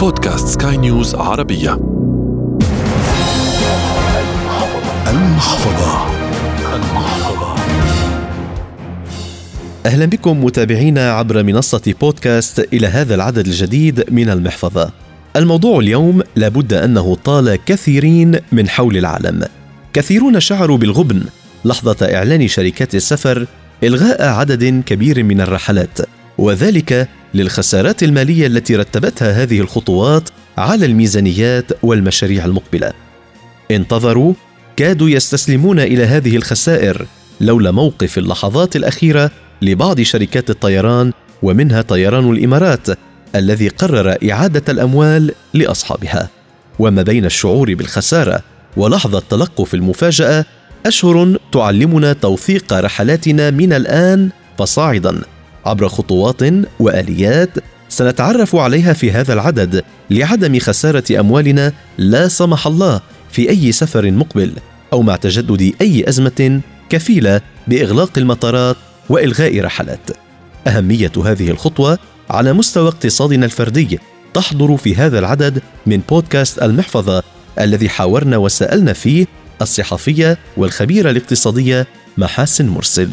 بودكاست سكاي نيوز عربية. المحفظة. المحفظة. أهلا بكم متابعينا عبر منصة بودكاست إلى هذا العدد الجديد من المحفظة. الموضوع اليوم لابد أنه طال كثيرين من حول العالم. كثيرون شعروا بالغبن. لحظة إعلان شركات السفر إلغاء عدد كبير من الرحلات، وذلك للخسارات المالية التي رتبتها هذه الخطوات على الميزانيات والمشاريع المقبلة. انتظروا كادوا يستسلمون إلى هذه الخسائر لولا موقف اللحظات الأخيرة لبعض شركات الطيران ومنها طيران الإمارات الذي قرر إعادة الأموال لأصحابها وما بين الشعور بالخسارة ولحظة تلقف المفاجأة أشهر تعلمنا توثيق رحلاتنا من الآن فصاعدا عبر خطوات وآليات سنتعرف عليها في هذا العدد لعدم خسارة أموالنا لا سمح الله في أي سفر مقبل أو مع تجدد أي أزمة كفيلة بإغلاق المطارات وإلغاء رحلات. أهمية هذه الخطوة على مستوى اقتصادنا الفردي تحضر في هذا العدد من بودكاست المحفظة الذي حاورنا وسألنا فيه الصحفية والخبيرة الاقتصادية محاسن مرسل.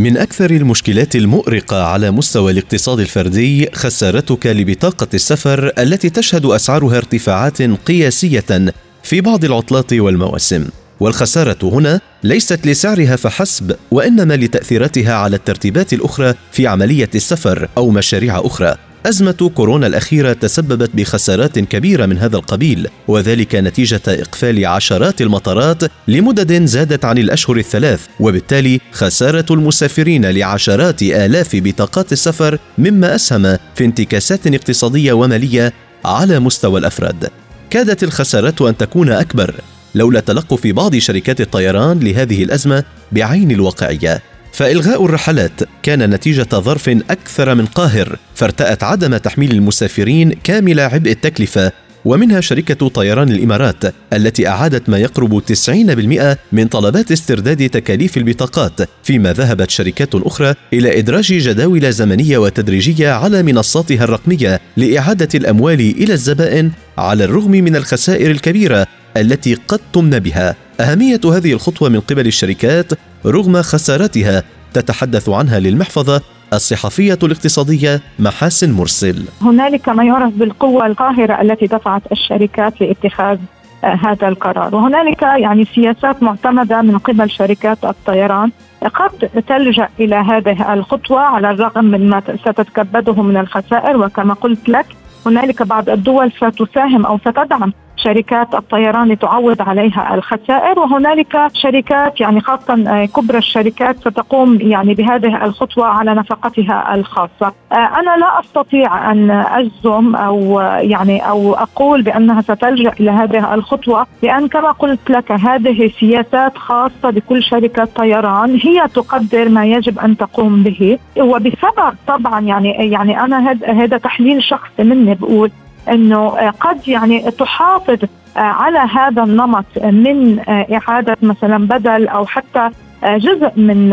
من أكثر المشكلات المؤرقة على مستوى الاقتصاد الفردي خسارتك لبطاقة السفر التي تشهد أسعارها ارتفاعات قياسية في بعض العطلات والمواسم. والخسارة هنا ليست لسعرها فحسب وإنما لتأثيراتها على الترتيبات الأخرى في عملية السفر أو مشاريع أخرى أزمة كورونا الأخيرة تسببت بخسارات كبيرة من هذا القبيل، وذلك نتيجة إقفال عشرات المطارات لمدد زادت عن الأشهر الثلاث، وبالتالي خسارة المسافرين لعشرات آلاف بطاقات السفر مما أسهم في انتكاسات اقتصادية ومالية على مستوى الأفراد. كادت الخسارات أن تكون أكبر لولا تلقف بعض شركات الطيران لهذه الأزمة بعين الواقعية فإلغاء الرحلات كان نتيجة ظرف أكثر من قاهر فارتأت عدم تحميل المسافرين كامل عبء التكلفة ومنها شركة طيران الإمارات التي أعادت ما يقرب 90% من طلبات استرداد تكاليف البطاقات فيما ذهبت شركات أخرى إلى إدراج جداول زمنية وتدريجية على منصاتها الرقمية لإعادة الأموال إلى الزبائن على الرغم من الخسائر الكبيرة التي قد تمن بها. أهمية هذه الخطوة من قبل الشركات رغم خسارتها تتحدث عنها للمحفظة الصحفية الاقتصادية محاسن مرسل. هنالك ما يعرف بالقوة القاهرة التي دفعت الشركات لاتخاذ آه، هذا القرار وهنالك يعني سياسات معتمدة من قبل شركات الطيران قد تلجأ إلى هذه الخطوة على الرغم من ما ستتكبده من الخسائر وكما قلت لك هنالك بعض الدول ستساهم أو ستدعم شركات الطيران لتعوض عليها الخسائر وهنالك شركات يعني خاصة آه، كبرى الشركات ستقوم يعني بهذه الخطوة على نفقتها الخاصة. آه، أنا لا أستطيع أن أجزم أو يعني أو أقول بأنها ستلجأ إلى هذه الخطوة لأن كما قلت لك هذه سياسات خاصة بكل شركة طيران هي تقدر ما يجب أن تقوم به. وبسبب طبعا يعني يعني أنا هذا تحليل شخصي مني بقول إنه قد يعني تحافظ على هذا النمط من إعادة مثلا بدل أو حتى جزء من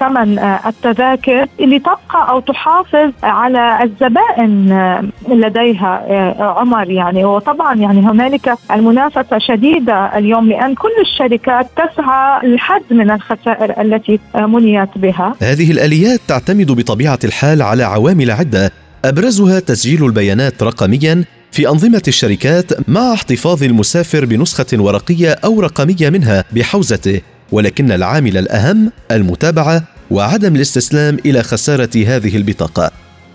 ثمن التذاكر لتبقى أو تحافظ على الزبائن لديها عمر يعني وطبعا يعني هنالك المنافسة شديدة اليوم لأن كل الشركات تسعى للحد من الخسائر التي منيت بها. هذه الآليات تعتمد بطبيعة الحال على عوامل عدة أبرزها تسجيل البيانات رقميا في أنظمة الشركات مع احتفاظ المسافر بنسخة ورقية أو رقمية منها بحوزته ولكن العامل الأهم المتابعة وعدم الاستسلام إلى خسارة هذه البطاقة.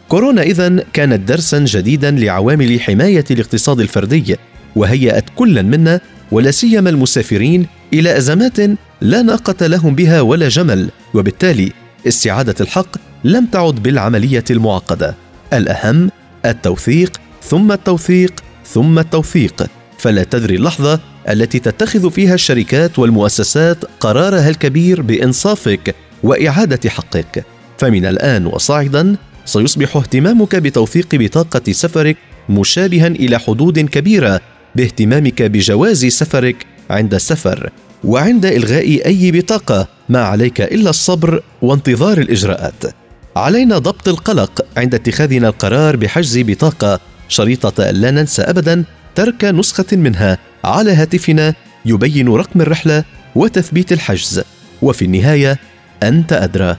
كورونا اذا كانت درسا جديدا لعوامل حماية الاقتصاد الفردي وهيأت كلا منا ولا سيما المسافرين إلى أزمات لا ناقة لهم بها ولا جمل وبالتالي استعادة الحق لم تعد بالعملية المعقدة. الأهم التوثيق ثم التوثيق ثم التوثيق. فلا تدري اللحظة التي تتخذ فيها الشركات والمؤسسات قرارها الكبير بإنصافك وإعادة حقك. فمن الآن وصاعدا سيصبح اهتمامك بتوثيق بطاقة سفرك مشابها إلى حدود كبيرة باهتمامك بجواز سفرك عند السفر وعند إلغاء أي بطاقة ما عليك إلا الصبر وانتظار الإجراءات. علينا ضبط القلق عند اتخاذنا القرار بحجز بطاقة شريطة لا ننسى أبدا ترك نسخة منها على هاتفنا يبين رقم الرحلة وتثبيت الحجز. وفي النهاية أنت أدرى.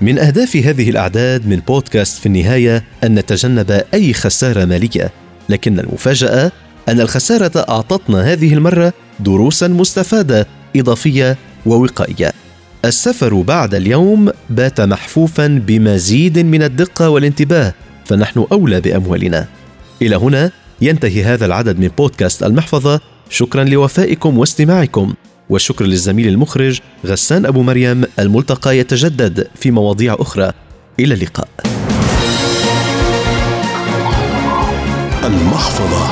من أهداف هذه الأعداد من بودكاست في النهاية أن نتجنب أي خسارة مالية لكن المفاجأة أن الخسارة أعطتنا هذه المرة دروسا مستفادة إضافية ووقائية. السفر بعد اليوم بات محفوفا بمزيد من الدقة والانتباه فنحن أولى بأموالنا. إلى هنا ينتهي هذا العدد من بودكاست المحفظة. شكرا لوفائكم واستماعكم. والشكر للزميل المخرج غسان أبو مريم الملتقى يتجدد في مواضيع أخرى. إلى اللقاء. المحفظة.